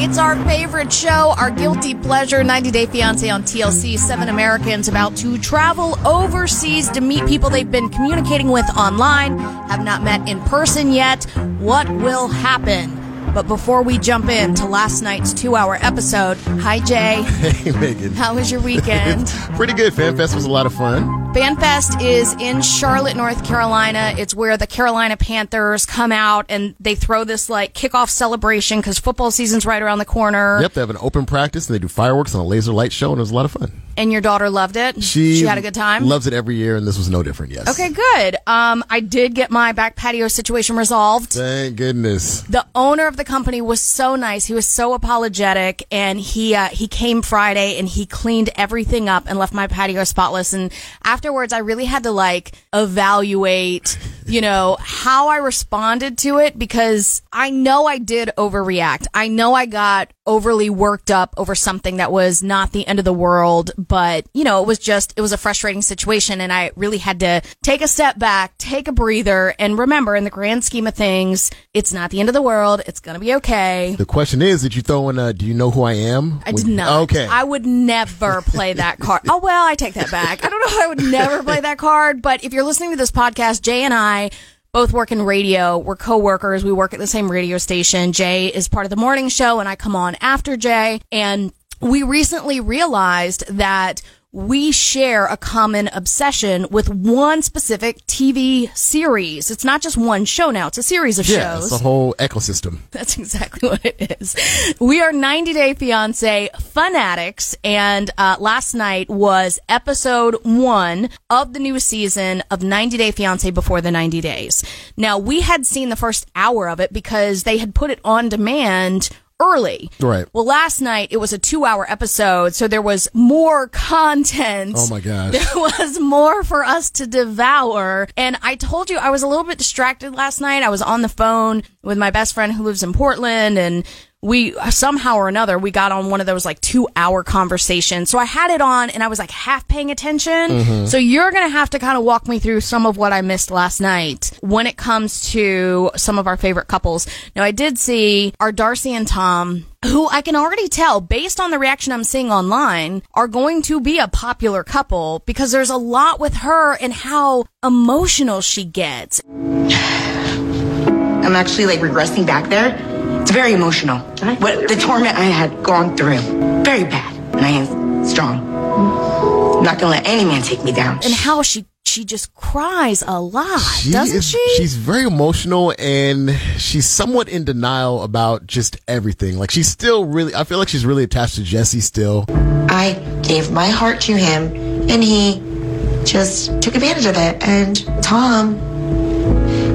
It's our favorite show, our guilty pleasure 90 Day Fiance on TLC. Seven Americans about to travel overseas to meet people they've been communicating with online, have not met in person yet. What will happen? But before we jump into last night's two hour episode, hi Jay. Hey, Megan. How was your weekend? Pretty good. FanFest was a lot of fun. FanFest is in Charlotte, North Carolina. It's where the Carolina Panthers come out and they throw this like kickoff celebration because football season's right around the corner. Yep, they have an open practice and they do fireworks and a laser light show, and it was a lot of fun. And your daughter loved it. She, had a good time. Loves it every year, and this was no different. Yes. Okay, good. Um, I did get my back patio situation resolved. Thank goodness. The owner of the company was so nice. He was so apologetic, and he uh, he came Friday and he cleaned everything up and left my patio spotless. And afterwards, I really had to like evaluate, you know, how I responded to it because I know I did overreact. I know I got overly worked up over something that was not the end of the world, but you know, it was just, it was a frustrating situation. And I really had to take a step back, take a breather and remember in the grand scheme of things, it's not the end of the world. It's going to be okay. The question is, did you throw in a, do you know who I am? I did not. Okay. I would never play that card. Oh, well, I take that back. I don't know I would never play that card, but if you're listening to this podcast, Jay and I, both work in radio. We're co-workers. We work at the same radio station. Jay is part of the morning show and I come on after Jay. And we recently realized that we share a common obsession with one specific TV series. It's not just one show now. It's a series of yeah, shows. it's a whole ecosystem. That's exactly what it is. We are 90 Day Fiance fanatics, and uh, last night was episode one of the new season of 90 Day Fiance before the 90 days. Now, we had seen the first hour of it because they had put it on demand early. Right. Well, last night it was a two hour episode, so there was more content. Oh my gosh. There was more for us to devour. And I told you I was a little bit distracted last night. I was on the phone with my best friend who lives in Portland and we somehow or another we got on one of those like two hour conversations. So I had it on and I was like half paying attention. Mm-hmm. So you're going to have to kind of walk me through some of what I missed last night when it comes to some of our favorite couples. Now I did see our Darcey and Tom who I can already tell based on the reaction I'm seeing online are going to be a popular couple because there's a lot with her and how emotional she gets. I'm actually like regressing back there. It's very emotional. What the torment I had gone through, very bad, and I am strong. I'm not gonna let any man take me down. and how she she just cries a lot, doesn't is, she? She's very emotional and she's somewhat in denial about just everything. Like she's still really, I feel like she's really attached to Jesse still. I gave my heart to him, and he just took advantage of it. And Tom,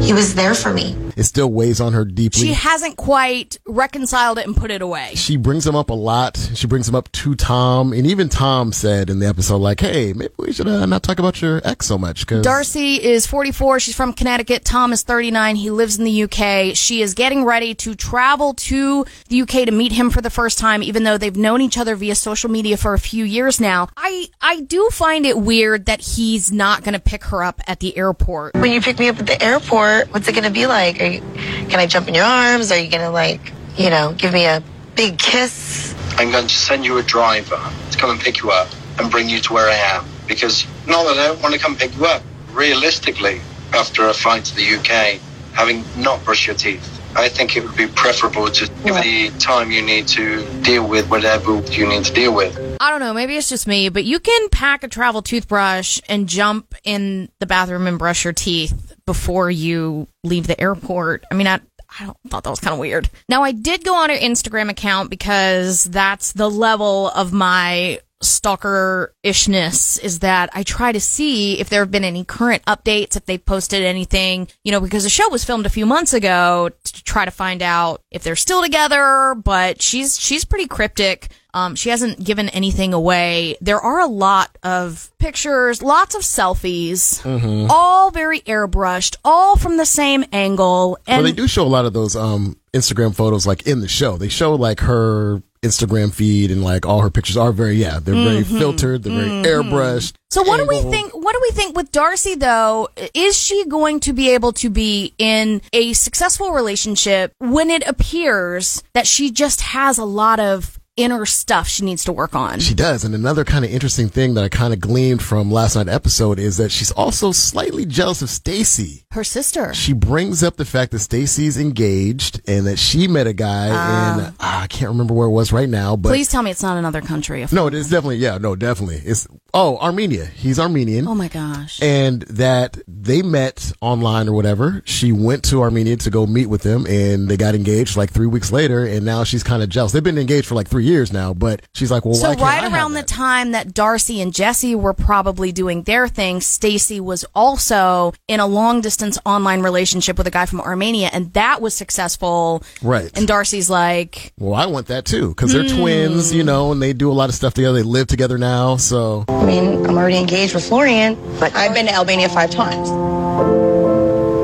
he was there for me. It still weighs on her deeply. she hasn't quite reconciled it and put it away. she brings him up a lot. She brings him up to Tom, and even Tom said in the episode, like, "Hey, maybe we should uh, not talk about your ex so much." Because Darcey is 44. She's from Connecticut. Tom is 39. He lives in the UK. She is getting ready to travel to the UK to meet him for the first time, even though they've known each other via social media for a few years now. I, I do find it weird that he's not going to pick her up at the airport. When you pick me up at the airport, what's it gonna be like? You, can I jump in your arms? Are you gonna like, you know, give me a big kiss? I'm going to send you a driver to come and pick you up and bring you to where I am. Because not that I don't want to come pick you up. Realistically, after a flight to the UK, having not brushed your teeth, I think it would be preferable to give the time you need to deal with whatever you need to deal with. I don't know, maybe it's just me, but you can pack a travel toothbrush and jump in the bathroom and brush your teeth before you leave the airport. I mean, I, I thought that was kind of weird. Now, I did go on her Instagram account because that's the level of my stalker ishness is that I try to see if there have been any current updates, if they've posted anything, you know, because the show was filmed a few months ago to try to find out if they're still together, but she's, she's pretty cryptic. Um, she hasn't given anything away. There are a lot of pictures, lots of selfies, all very airbrushed, all from the same angle. And well, they do show a lot of those um Instagram photos like in the show. They show like her Instagram feed and like all her pictures are very yeah they're very mm-hmm. filtered they're very mm-hmm. airbrushed. So what do we think? What do we think with Darcey though? Is she going to be able to be in a successful relationship when it appears that she just has a lot of inner stuff she needs to work on? She does. And another kind of interesting thing that I kind of gleaned from last night's episode is that she's also slightly jealous of Stacey. Her sister. She brings up the fact that Stacey's engaged and that she met a guy in, ah, I can't remember where it was right now, but Please tell me it's not another country. no, it is definitely, yeah, no, definitely. It's, oh, Armenia. He's Armenian. Oh my gosh. and that they met online or whatever. She went to Armenia to go meet with him and they got engaged like three weeks later. And now she's kind of jealous. They've been engaged for like three years now, but she's like, well, So why can't I right around the time that Darcey and Jesse were probably doing their thing, Stacey was also in a long distance online relationship with a guy from Armenia, and that was successful. Right. And Darcey's like, Well, I want that too because they're Hmm. twins, you know, and they do a lot of stuff together. They live together now. So I mean, I'm already engaged with Florian, but I've been to Albania five times.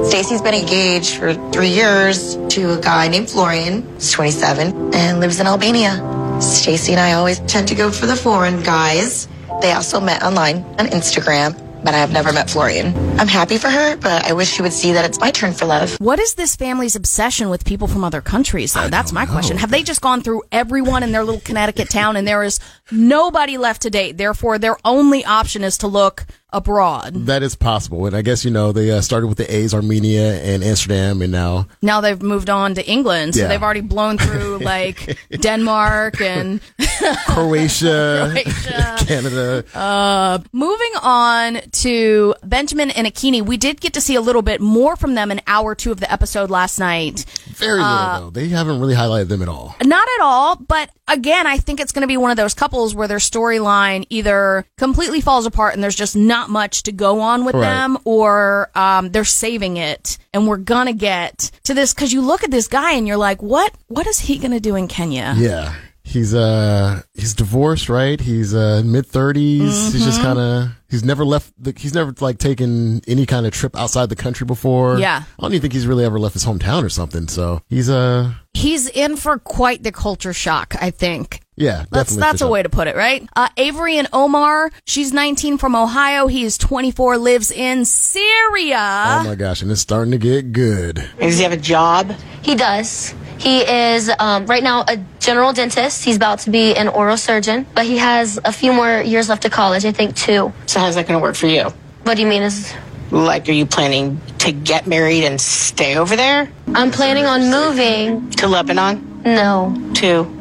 Stacey's been engaged for three years to a guy named Florian, He's 27, and lives in Albania. Stacey and I always tend to go for the foreign guys. They also met online on Instagram, but I have never met Florian. I'm happy for her, but I wish she would see that it's my turn for love. what is this family's obsession with people from other countries, though? That's my question. Have they just gone through everyone in their little Connecticut town and there is nobody left to date? Therefore, their only option is to look abroad. that is possible. And I guess, you know, they uh, started with the A's, Armenia and Amsterdam, and now Now they've moved on to England, so Yeah. they've already blown through like Denmark and Croatia, Croatia. Canada. Moving on to Benjamin and Akinyi, we did get to see a little bit more from them in hour two of the episode last night. Very little, though. They haven't really highlighted them at all. Not at all, but again, I think it's going to be one of those couples where their storyline either completely falls apart and there's just not much to go on with Right. them, or um, they're saving it, and we're gonna get to this because you look at this guy and you're like, what? What is he gonna do in Kenya? Yeah. He's uh he's divorced, right? He's uh mid 30s. He's Mm-hmm. just kind of he's never left the he's never like taken any kind of trip outside the country before. Yeah. I don't even think he's really ever left his hometown or something. So, he's uh He's in for quite the culture shock, I think. yeah, That's that's a sure. way to put it, right? Uh, Avery and Omar. She's 19 from Ohio. He is 24. Lives in Syria. Oh my gosh, and it's starting to get good. Does he have a job? He does. He is um, right now a general dentist. He's about to be an oral surgeon, but he has a few more years left to college. I think two. So how's that going to work for you? What do you mean? Is Like, are you planning to get married and stay over there? I'm planning on moving. To Lebanon? No, To?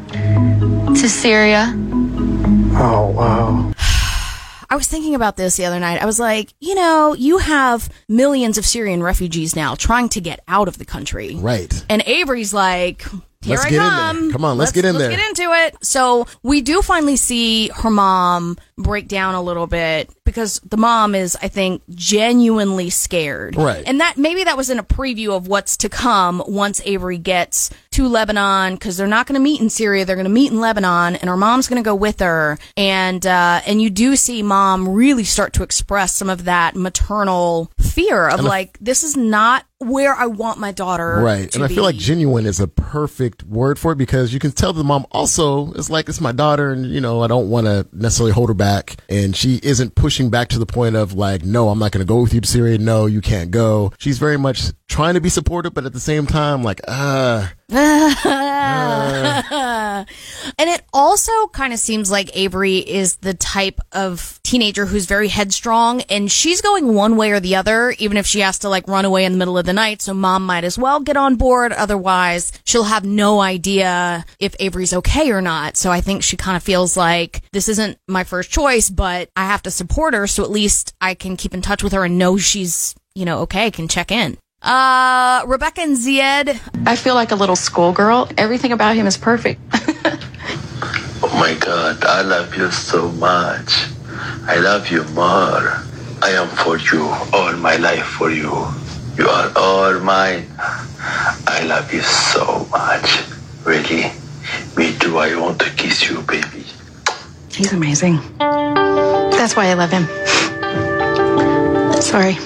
to Syria. Oh, wow. I was thinking about this the other night. I was like, you know, you have millions of Syrian refugees now trying to get out of the country. Right. And Avery's like, here Let's I get in there. come. Come on, let's get in let's there. get into it. So we do finally see her mom break down a little bit because the mom is, I think, genuinely scared. Right. And that maybe that was in a preview of what's to come once Avery gets to Lebanon because they're not going to meet in Syria. They're going to meet in Lebanon, and her mom's going to go with her. And uh, and you do see mom really start to express some of that maternal fear of like, this is not where I want my daughter. Right. And I feel like genuine is a perfect word for it because you can tell the mom also it's like it's my daughter and you know, I don't want to necessarily hold her back and she isn't pushing back to the point of like, no, I'm not going to go with you to Syria. No, you can't go. She's very much trying to be supportive, but at the same time, like, uh, And it also kind of seems like Avery is the type of teenager who's very headstrong and she's going one way or the other, even if she has to like run away in the middle of the night. So mom might as well get on board. Otherwise, she'll have no idea if Avery's okay or not. So I think she kind of feels like this isn't my first choice, but I have to support her. So at least I can keep in touch with her and know she's, you know, okay, can check in. Uh, Rebecca and Zied, I feel like a little schoolgirl. Everything about him is perfect. Oh my God, I love you so much. I love you more. I am for you, all my life for you. You are all mine. I love you so much. Really? Me too, I want to kiss you, baby. He's amazing. That's why I love him. Sorry.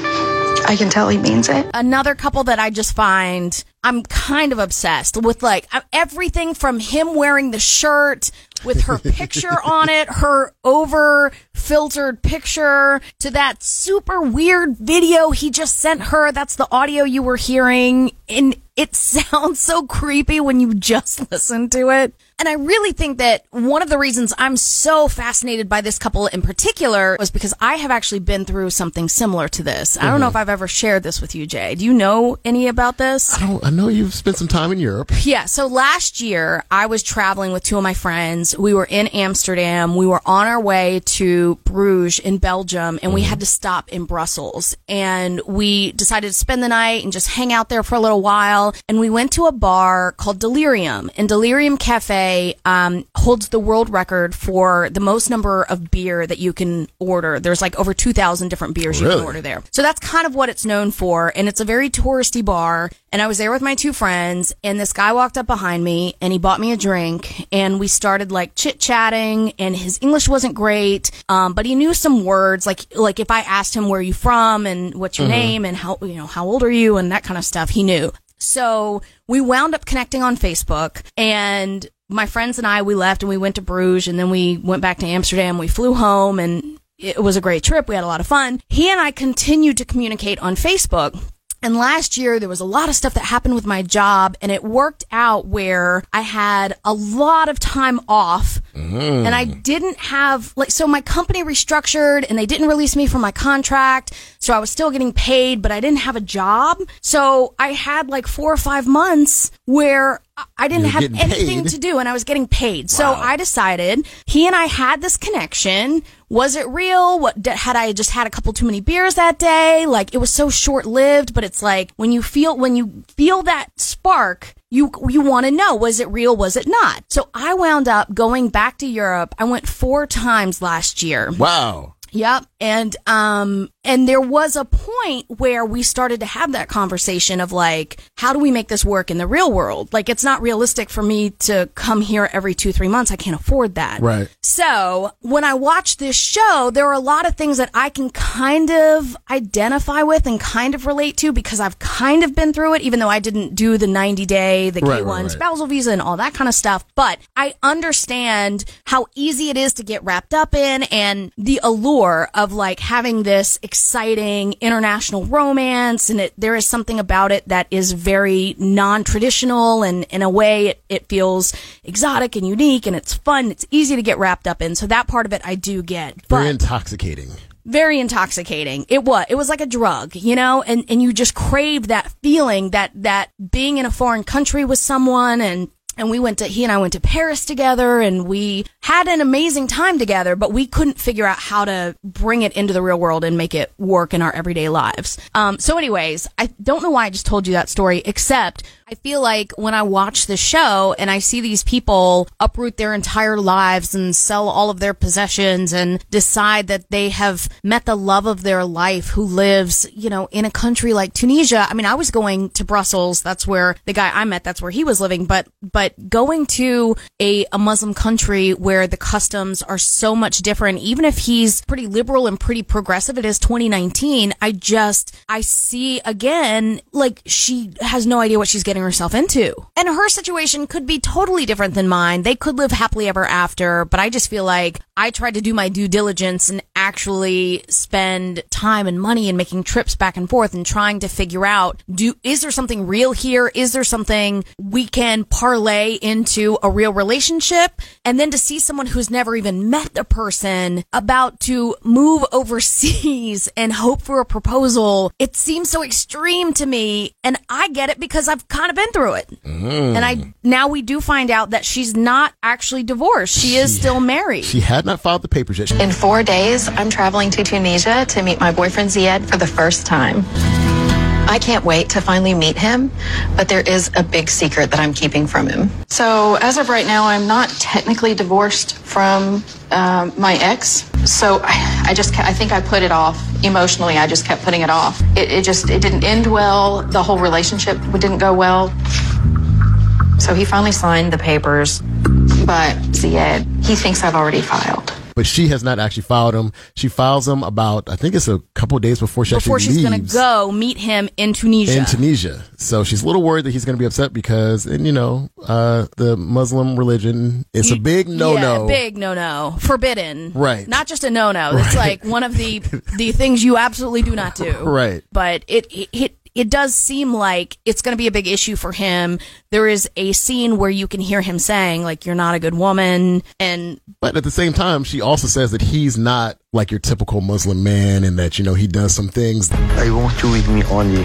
I can tell he means it. another couple that I just find I'm kind of obsessed with like everything from him wearing the shirt with her picture on it, her over filtered picture to that super weird video he just sent her. That's the audio you were hearing. And it sounds so creepy when you just listen to it. And I really think that one of the reasons I'm so fascinated by this couple in particular was because I have actually been through something similar to this. I don't know mm-hmm. if I've ever shared this with you, Jay. Do you know any about this? I don't. I know you've spent some time in Europe. Yeah. So last year I was traveling with two of my friends. We were in Amsterdam. We were on our way to Bruges in Belgium and we had to stop in Brussels and we decided to spend the night and just hang out there for a little while. And we went to a bar called Delirium and Delirium Cafe, um, holds the world record for the most number of beer that you can order. There's like over 2,000 different beers you can order there. So that's kind of what it's known for. And it's a very touristy bar. And I was there with my two friends and this guy walked up behind me and he bought me a drink and we started like chit chatting and his English wasn't great. Um, but he knew some words like, like if I asked him where you from and what's your name and how, you know, how old are you and that kind of stuff, he knew. So we wound up connecting on Facebook and my friends and I, we left and we went to Bruges and then we went back to Amsterdam. We flew home and it was a great trip. We had a lot of fun. He and I continued to communicate on Facebook. And last year there was a lot of stuff that happened with my job and it worked out where I had a lot of time off mm-hmm. and I didn't have like so my company restructured and they didn't release me from my contract. So I was still getting paid, but I didn't have a job. So I had like four or five months where I- didn't have anything paid. to do and I was getting paid. So I decided he and I had this connection. Was it real? What had I just had a couple too many beers that day? Like it was so short lived, but it's like when you feel when you feel that spark, you you want to know was it real? Was it not? So I wound up going back to Europe. I went four times last year. Wow. Yep. And um and there was a point where we started to have that conversation of like, how do we make this work in the real world? Like it's not realistic for me to come here every two, three months. I can't afford that. Right. So when I watch this show, there are a lot of things that I can kind of identify with and kind of relate to because I've kind of been through it, even though I didn't do the 90 day, the Right, K1 right, right. spousal visa and all that kind of stuff. But I understand how easy it is to get wrapped up in and the allure of like having this exciting international romance. And it, there is something about it that is very non-traditional and in a way it, it feels exotic and unique and it's fun. It's easy to get wrapped up in. So that part of it I do get. But Very intoxicating. very intoxicating. It was. It was like a drug, you know, and, and you just crave that feeling that, that being in a foreign country with someone and, and we went to, he and I went to Paris together and we had an amazing time together, but we couldn't figure out how to bring it into the real world and make it work in our everyday lives. Um, so anyways, I don't know why I just told you that story, except I feel like when I watch the show and I see these people uproot their entire lives and sell all of their possessions and decide that they have met the love of their life who lives, you know, in a country like Tunisia. I mean, I was going to Brussels. That's where the guy I met, that's where he was living. But, but going to a, a Muslim country where the customs are so much different, even if he's pretty liberal and pretty progressive, it is 2019. I just, I see again, like she has no idea what she's getting herself into. And her situation could be totally different than mine. They could live happily ever after, but I just feel like I tried to do my due diligence and actually spend time and money in making trips back and forth and trying to figure out do is there something real here? Is there something we can parlay into a real relationship? And then to see someone who's never even met the person about to move overseas and hope for a proposal, it seems so extreme to me. And I get it because I've kind of been through it. And I now we do find out that she's not actually divorced. She is still married. She had not filed the papers yet. In four days, I'm traveling to Tunisia to meet my boyfriend Zied for the first time. I can't wait to finally meet him, but there is a big secret that I'm keeping from him. So, as of right now, I'm not technically divorced from um, my ex. So, I, I just, I think I put it off emotionally. I just kept putting it off. It, it just, it didn't end well. The whole relationship didn't go well. So he finally signed the papers, but Zied, he thinks I've already filed. But she has not actually filed him. She files him about, I think it's a couple days before she Before she's going to go meet him in Tunisia. in Tunisia. So she's a little worried that he's going to be upset because, and you know, uh, the Muslim religion is a big no no. Yeah, big no no. Forbidden. Right. Not just a no no. It's like one of the the things you absolutely do not do. Right. But it it it, it does seem like it's going to be a big issue for him. There is a scene where you can hear him saying like you're not a good woman and But at the same time, she also says that he's not like your typical Muslim man and that, you know, he does some things. I want you with me only.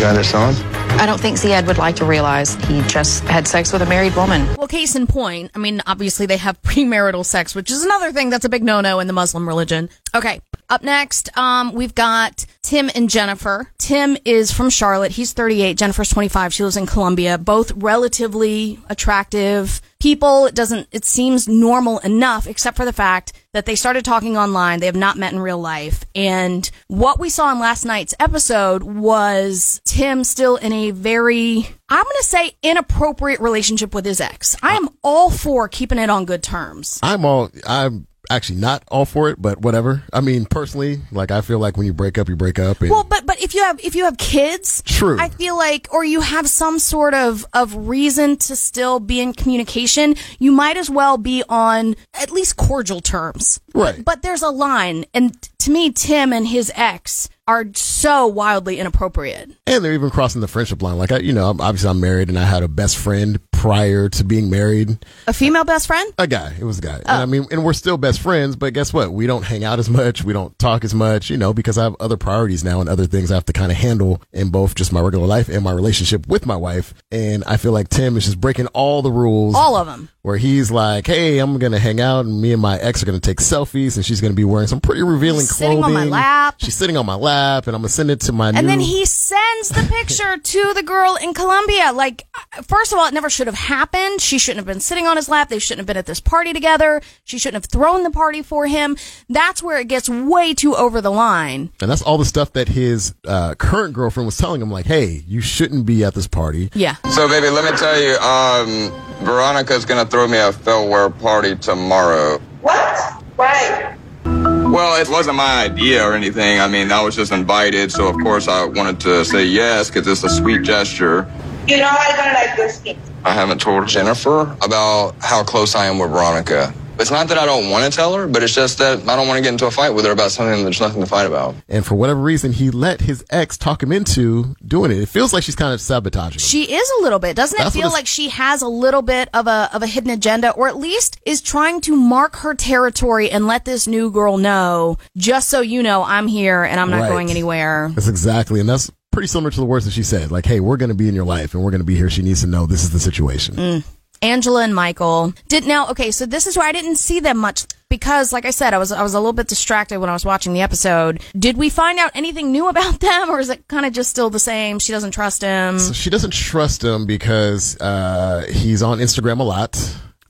You understand? I don't think Zied would like to realize he just had sex with a married woman. well case in point, I mean obviously they have premarital sex, which is another thing that's a big no no in the Muslim religion. Okay. Up next, um, we've got Tim and Jennifer. Tim is from Charlotte. He's 38. Jennifer's 25. She lives in Colombia. Both relatively attractive people. It doesn't, it seems normal enough, except for the fact that they started talking online. They have not met in real life. And what we saw in last night's episode was Tim still in a very, I'm going to say inappropriate relationship with his ex. I am all for keeping it on good terms. I'm all, I'm actually not all for it, but whatever. I mean, personally, like, I feel like when you break up, you break up. And Well, but but if you have if you have kids, True. I feel like, or you have some sort of of reason to still be in communication, you might as well be on at least cordial terms. Right. But there's a line, and to me, Tim and his ex are so wildly inappropriate. and they're even crossing the friendship line. Like, I, you know, obviously I'm married and I had a best friend prior to being married. A female best friend? A guy. It was a guy. And Oh. I mean, and we're still best friends, but guess what? We don't hang out as much. We don't talk as much, you know, because I have other priorities now and other things I have to kind of handle in both just my regular life and my relationship with my wife. And I feel like Tim is just breaking all the rules. All of them. Where he's like, hey, I'm going to hang out and me and my ex are going to take selfies and she's going to be wearing some pretty revealing She's clothing. sitting on my lap. She's sitting on my lap and I'm going to send it to my And new then he sends the picture to the girl in Colombia. Like, uh, first of all, it never should have happened. She shouldn't have been sitting on his lap. They shouldn't have been at this party together. She shouldn't have thrown the party for him. That's where it gets way too over the line. And that's all the stuff that his uh, current girlfriend was telling him, like, hey, you shouldn't be at this party. Yeah. So, baby, let me tell you, um, Veronica's gonna throw me a farewell party tomorrow. What? Why? Well, it wasn't my idea or anything. I mean, I was just invited, so of course I wanted to say yes because it's a sweet gesture. You know I don't like those things. I haven't told Jennifer about how close I am with Veronica. It's not that I don't want to tell her, but it's just that I don't want to get into a fight with her about something that there's nothing to fight about. And for whatever reason, he let his ex talk him into doing it. It feels like she's kind of sabotaging him. She is a little bit. Doesn't it That's what feel like she has a little bit of a of a hidden agenda or at least is trying to mark her territory and let this new girl know, just so you know, I'm here and I'm not Right. going anywhere. That's exactly, and that's pretty similar to the words that she said. Like, hey, we're going to be in your life and we're going to be here. She needs to know this is the situation. Mm. Angela and Michael did now. Okay, so this is where I didn't see them much because, like I said, I was I was a little bit distracted when I was watching the episode. Did we find out anything new about them, or is it kind of just still the same? She doesn't trust him. So she doesn't trust him because uh, he's on Instagram a lot.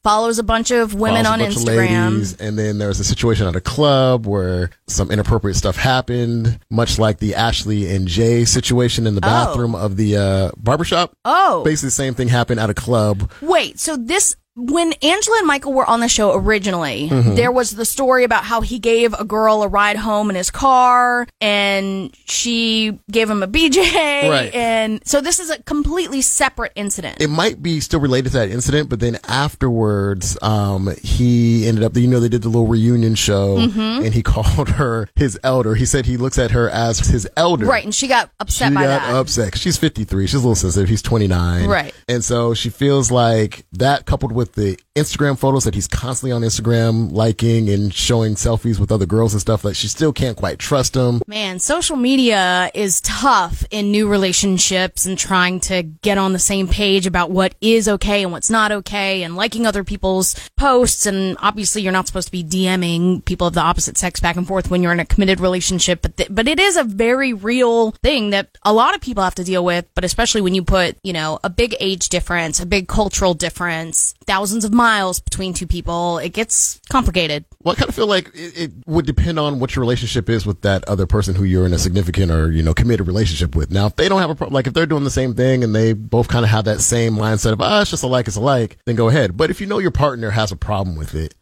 Follows a bunch of women on a bunch of Instagram. ladies, and then there was a situation at a club where some inappropriate stuff happened, much like the Ashley and Jay situation in the Oh. bathroom of the uh, barbershop. Oh. Basically, the same thing happened at a club. Wait, so this when Angela and Michael were on the show originally, Mhm. there was the story about how he gave a girl a ride home in his car and she gave him a BJ. Right. And so this is a completely separate incident. It might be still related to that incident, but then afterwards, um, he ended up, you know, they did the little reunion show Mhm. and he called her his elder. He said he looks at her as his elder. right, and she got upset she by got that. upset she's 53. She's a little sensitive. He's 29. Right. And so she feels like that coupled with the Instagram photos that he's constantly on Instagram liking and showing selfies with other girls and stuff that she still can't quite trust him. Man, social media is tough in new relationships and trying to get on the same page about what is okay and what's not okay and liking other people's posts. And obviously, you're not supposed to be DMing people of the opposite sex back and forth when you're in a committed relationship. But, th- but it is a very real thing that a lot of people have to deal with, but especially when you put, you know, a big age difference, a big cultural difference, thousands of miles between two people. It gets complicated. Well, I kind of feel like it, it would depend on what your relationship is with that other person who you're in a significant or, you know, committed relationship with. Now, if they don't have a problem, like if they're doing the same thing and they both kind of have that same mindset of, ah, it's just a alike, it's alike, then go ahead. But if you know your partner has a problem with it,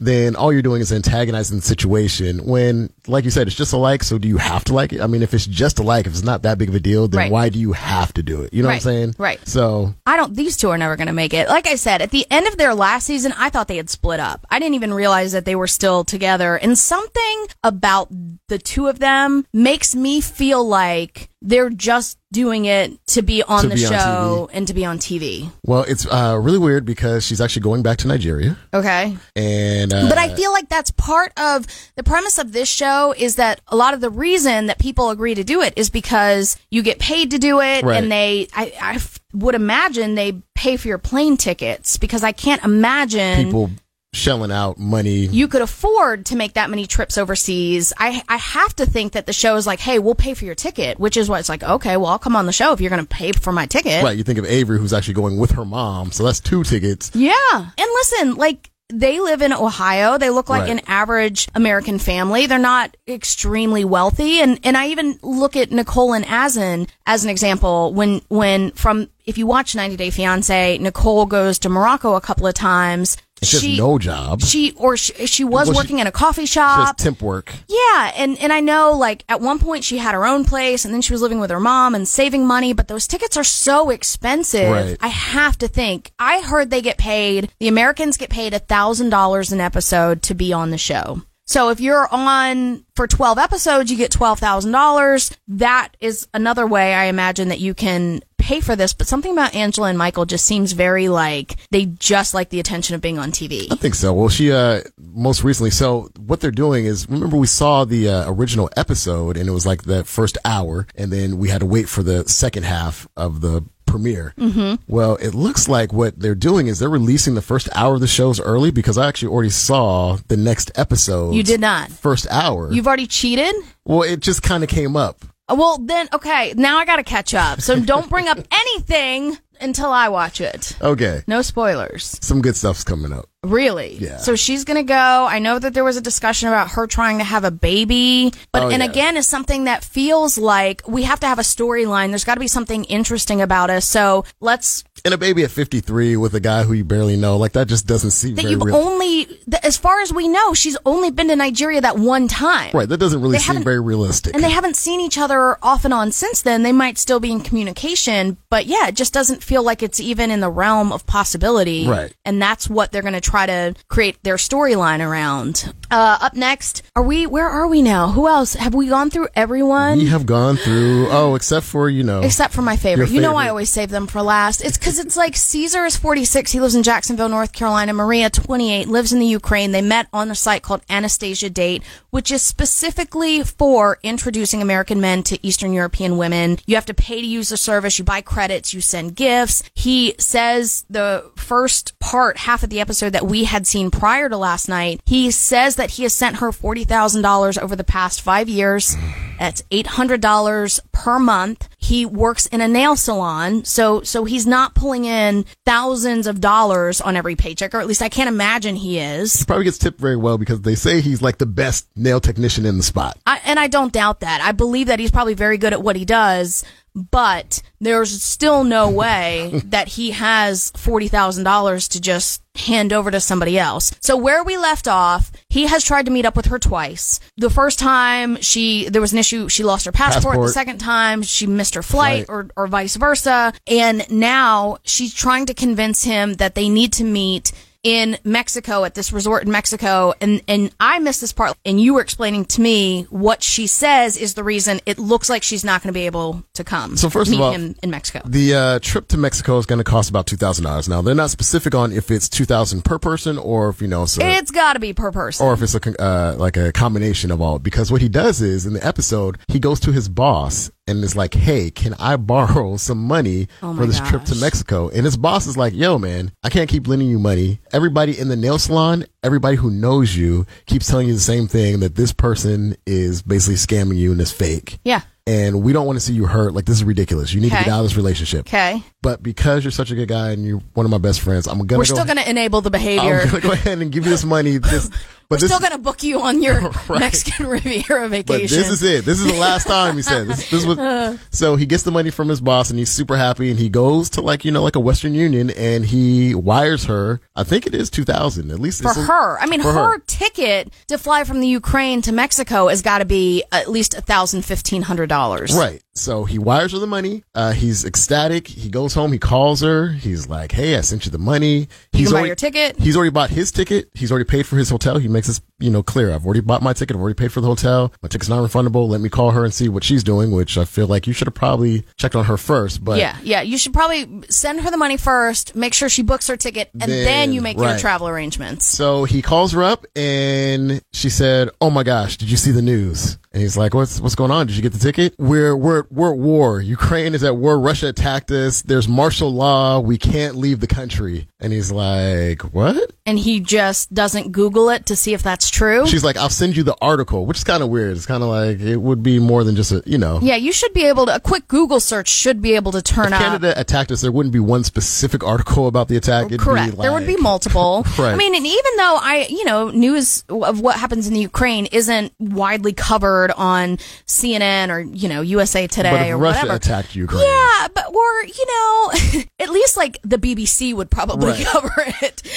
then all you're doing is antagonizing the situation when, like you said, it's just alike. So do you have to like it? I mean, if it's just alike, if it's not that big of a deal, then Right. why do you have to do it? You know Right. what I'm saying? Right. So I don't, these two are never going to make it. Like I said, at the end of their last season, I thought they had split up. I didn't even realize that they were still together. And something about the two of them makes me feel like they're just doing it to be on To the be on show and to be on TV. Well, it's uh, really weird because she's actually going back to Nigeria, Okay. and uh, But I feel like that's part of the premise of this show is that a lot of the reason that people agree to do it is because you get paid to do it Right. and they, I, I f- would imagine they pay for your plane tickets because I can't imagine people shelling out money. you could afford to make that many trips overseas. I, I have to think that the show is like, hey, we'll pay for your ticket, which is what it's like, okay, well, I'll come on the show if you're going to pay for my ticket. Right, you think of Avery, who's actually going with her mom, so that's two tickets. Yeah. And listen, like they live in Ohio. They look like Right. an average American family. They're not extremely wealthy. And and I even look at Nicole and Azan as an example when when from if you watch 90 Day Fiance, Nicole goes to Morocco a couple of times. She has no job. She or she, she was Well, she- working in a coffee She has shop. temp work. Yeah, and and I know like at one point she had her own place and then she was living with her mom and saving money, but those tickets are so expensive. Right. I have to think. I heard they get paid. The Americans get paid a thousand dollars an episode to be on the show. So if you're on for 12 episodes, you get $12,000. That is another way I imagine that you can pay for this. But something about Angela and Michael just seems very like they just like the attention of being on TV. I think so. Well, she uh most recently. So what they're doing is, remember we saw the uh, original episode, and it was like the first hour, and then we had to wait for the second half of the premiere. Mm-hmm. Well, it looks like what they're doing is they're releasing the first hour of the shows early because I actually already saw the next episode. You did not. First hour. You've already cheated? well, it just kind of came up. Well, then, okay, now I gotta catch up. So don't bring up anything until I watch it. Okay. No spoilers. Some good stuff's coming up. Really? Yeah. So she's gonna go. I know that there was a discussion about her trying to have a baby, but Oh, and yeah. again, is something that feels like we have to have a storyline. There's got to be something interesting about us. So let's And a baby at 53 with a guy who you barely know, like that just doesn't seem that very you've real. only, as far as we know, she's only been to Nigeria that one time. right. That doesn't really They seem very realistic. and they haven't seen each other off and on since then. They might still be in communication, but yeah, it just doesn't feel like it's even in the realm of possibility. Right. And that's what they're going to try to create their storyline around. Uh, up next, are we, where are we now? Who else? Have we gone through everyone? we have gone through, oh, except for, you know. Except for my favorite. You know I always save them for last. It's because it's like Caesar is 46. He lives in Jacksonville, North Carolina. Maria, 28, lives in the Ukraine. They met on a site called Anastasia Date, which is specifically for introducing American men to Eastern European women. You have to pay to use the service. You buy credits. You send gifts. He says the first part, half of the episode that we had seen prior to last night, he says that he has sent her $40,000 over the past five years. That's $800 per month. He works in a nail salon, so so he's not pulling in thousands of dollars on every paycheck, or at least I can't imagine he is. He probably gets tipped very well because they say he's like the best nail technician in the spot. I, and I don't doubt that. I believe that he's probably very good at what he does, but there's still no way that he has $40,000 to just hand over to somebody else. So where we left off, he has tried to meet up with her twice. The first time she, there was an issue, she lost her passport. The second time she missed her flight, Flight. or, or vice versa. And now she's trying to convince him that they need to meet in Mexico at this resort in Mexico and and I missed this part and you were explaining to me what she says is the reason it looks like she's not going to be able to come. So first meet of all, him in Mexico. The uh, trip to Mexico is going to cost about two thousand dollars. Now they're not specific on if it's two thousand per person or if you know, so It's got to be per person. or if it's a uh, like a combination of all. Because what he does is in the episode, he goes to his boss and is like, "Hey, can I borrow some money Oh for this trip to. Mexico?" And his boss is like, "Yo, man, I can't keep lending you money. Everybody in the nail salon, everybody who knows you, keeps telling you the same thing that this person is basically scamming you and is fake." yeah. and we don't want to see you hurt. Like this is ridiculous. You need to get out of this relationship. Okay. But because you're such a good guy and you're one of my best friends, I'm gonna We're go, still going to enable the behavior. I'm gonna go ahead and give you this money. This, but We're still going to book you on your Right. Mexican Riviera vacation. but this is it. This is the last time he said. This, this was, uh. so he gets the money from his boss and he's super happy and he goes to like you know like a Western Union and he wires her. I think it is two thousand at least for a- her. I mean, for her, ticket to fly from the Ukraine to Mexico has got to be at least a thousand, fifteen hundred dollars. Right. So he wires her the money. Uh, he's ecstatic. He goes home. He calls her. He's like, "Hey, I sent you the money." You He's already, your ticket. He's already bought his ticket. He's already paid for his hotel. He makes this, you know, clear. I've already bought my ticket. I've already paid for the hotel. My ticket's not refundable. Let me call her and see what she's doing. Which I feel like you should have probably checked on her first. But yeah, yeah. You should probably send her the money first. Make sure she books her ticket, and then, Then- you make your travel arrangements. So he calls her up and she said, "Oh my gosh, did you see the news?" And he's like, "What's what's going on? Did you get the ticket? We're we're we're at war. Ukraine is at war. Russia attacked us. There's martial law. We can't leave the country." And he's like, "What?" And he just doesn't Google it to see if that's true. She's like, "I'll send you the article," which is kind of weird. It's kind of like it would be more than just a you know. yeah, you should be able to. A quick Google search should be able to turn If up. Canada attacked us, there wouldn't be one specific article about the attack. It'd be Correct. there would be multiple. Right. I mean, and even though I, you know, news of what happens in the Ukraine isn't widely covered on CNN or you know USA Today or Russia whatever. attacked Ukraine, yeah, but or you know, at least like the BBC would probably Right. cover it.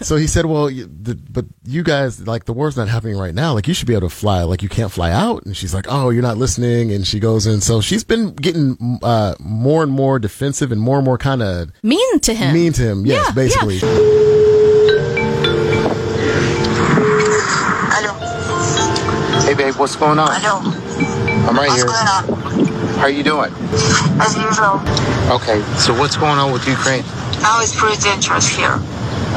So he said, "Well, you, the, but you guys, like, the war's not happening right now. Like, you should be able to fly. Like, you can't fly out." And she's like, "Oh, you're not listening." And she goes in. So she's been getting uh, more and more defensive and more and more kind of mean to him. mean to him. Yes, Yeah, basically. Hello. What's going on? Hello. I'm right What's here. What's going on? How are you doing? As usual. Okay, so what's going on with Ukraine? Now it's pretty dangerous here.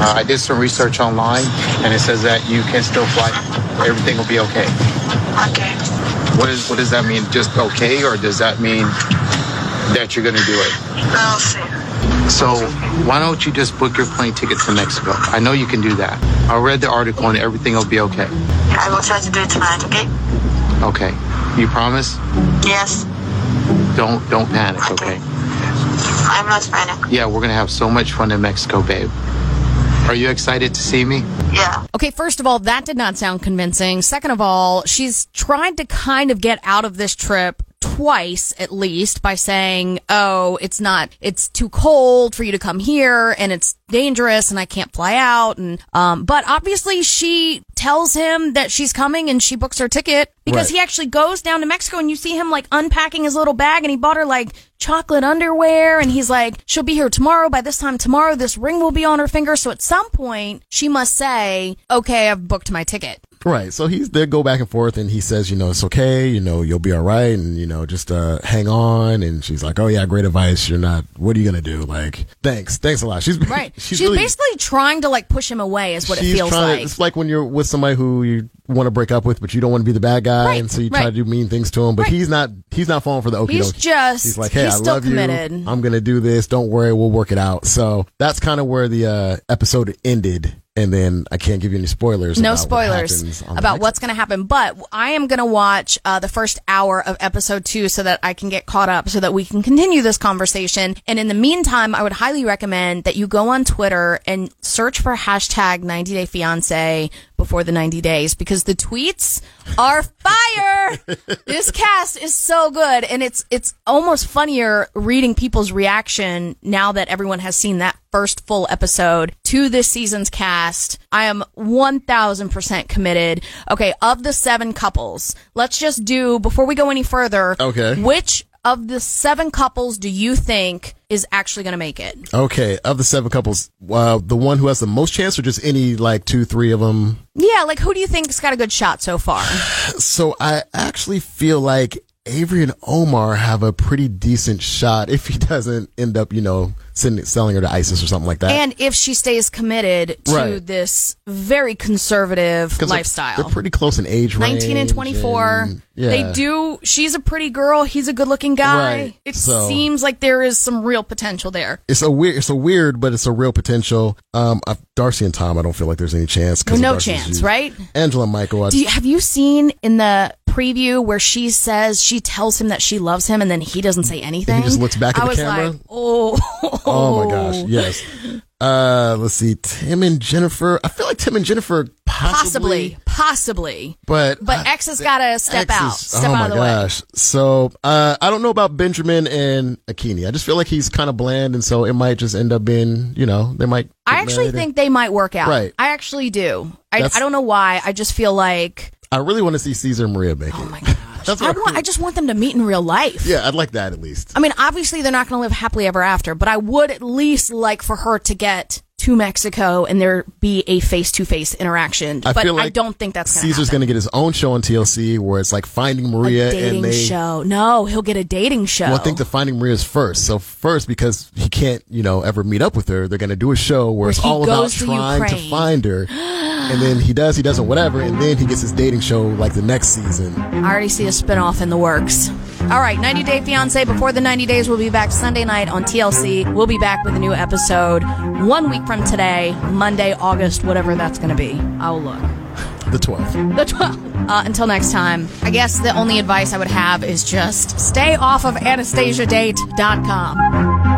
Uh, I did some research online, and it says that you can still fly. Everything will be okay. Okay. What is what does that mean? Just okay, or does that mean that you're going to do it? I'll see. So why don't you just book your plane ticket to Mexico? I know you can do that. I read the article, and everything will be okay. I will try to do it tonight, okay? Okay, you promise? Yes. Don't don't panic, okay? I'm not panic. Yeah, we're gonna have so much fun in Mexico, babe. Are you excited to see me? Yeah. Okay, first of all, that did not sound convincing. Second of all, she's tried to kind of get out of this trip twice at least by saying, "Oh, it's not it's too cold for you to come here and it's dangerous and I can't fly out." And um but obviously she tells him that she's coming and she books her ticket because Right. he actually goes down to Mexico and you see him like unpacking his little bag and he bought her like chocolate underwear and he's like, she'll be here tomorrow. By this time tomorrow, this ring will be on her finger. So at some point, she must say, okay, I've booked my ticket. Right. So he's they go back and forth and he says, you know, it's okay, you know, you'll be all right and you know, just uh hang on and she's like, "Oh yeah, great advice. You're not what are you going to do?" Like, "Thanks. Thanks a lot." She's Right. she's, She's, really, basically trying to like push him away is what it feels trying like. it's like when you're with somebody who you want to break up with but you don't want to be the bad guy Right, and so you try to do mean things to him, but Right. he's not he's not falling for the okey He's just- He's like, "Hey, he's I still love committed. you. I'm going to do this. Don't worry, we'll work it out." So, that's kind of where the uh episode ended. And then I can't give you any spoilers. no about what spoilers on about what's going to happen, but I am going to watch uh, the first hour of episode two so that I can get caught up, so that we can continue this conversation. And in the meantime, I would highly recommend that you go on Twitter and search for hashtag 90 Day Fiance before the 90 days because the tweets are fire. this cast is so good, and it's it's almost funnier reading people's reaction now that everyone has seen that first full episode to this season's cast. I am 1000% committed. Okay, of the seven couples, let's just do, before we go any further, Okay. which of the seven couples do you think is actually going to make it? Okay, of the seven couples, uh, the one who has the most chance, or just any like two, three of them? Yeah, like who do you think's got a good shot so far? So I actually feel like Avery and Omar have a pretty decent shot if he doesn't end up, you know, sending, selling her to ISIS or something like that. And if she stays committed to Right. this very conservative 'Cause they're- lifestyle. They're, pretty close in age range. 19 and 24. and- yeah. They do. She's a pretty girl. He's a good looking guy. Right. It So- seems like there is some real potential there. It's a weird, it's a weird, but it's a real potential. Um, I, Darcey and Tom, I don't feel like there's any chance. No Darcey's chance, used- right? Angela and Michael, I, Do you, have you seen in the preview where she says she tells him that she loves him, and then he doesn't say anything. He just looks back at I the was camera? Like, oh, Oh my gosh, yes. Uh, let's see, Tim and Jennifer. I feel like Tim and Jennifer possibly, possibly, possibly. but But X has got to step X out, is- step oh out my of the way. So, uh, I don't know about Benjamin and Akinyi. I just feel like he's kind of bland, and so it might just end up being, you know, they might. I actually married and- think they might work out. Right. I actually do. I, That's- I don't know why. I just feel like I really want to see Caesar and Maria make oh it. oh my gosh. That's I what want. I just want them to meet in real life. Yeah, I'd like that at least. I mean, obviously they're not going to live happily ever after, but I would at least like for her to get to Mexico and there be a face to face interaction. I but like I don't think that's going Caesar's going to get his own show on TLC where it's like Finding Maria a dating and they. show. No, he'll get a dating show. Well, I think the Finding Maria's first. So first, because he can't, you know, ever meet up with her, they're going to do a show where, Where it's all about to trying to find her. And then he does, he doesn't, whatever. And then he gets his dating show like the next season. I already see a spinoff in the works. All right, 90 Day Fiance. Before the 90 days, we'll be back Sunday night on TLC. We'll be back with a new episode one week from today, Monday, August, whatever that's going to be. I'll look. The 12th. The 12th. Uh, until next time, I guess the only advice I would have is just stay off of AnastasiaDate.com.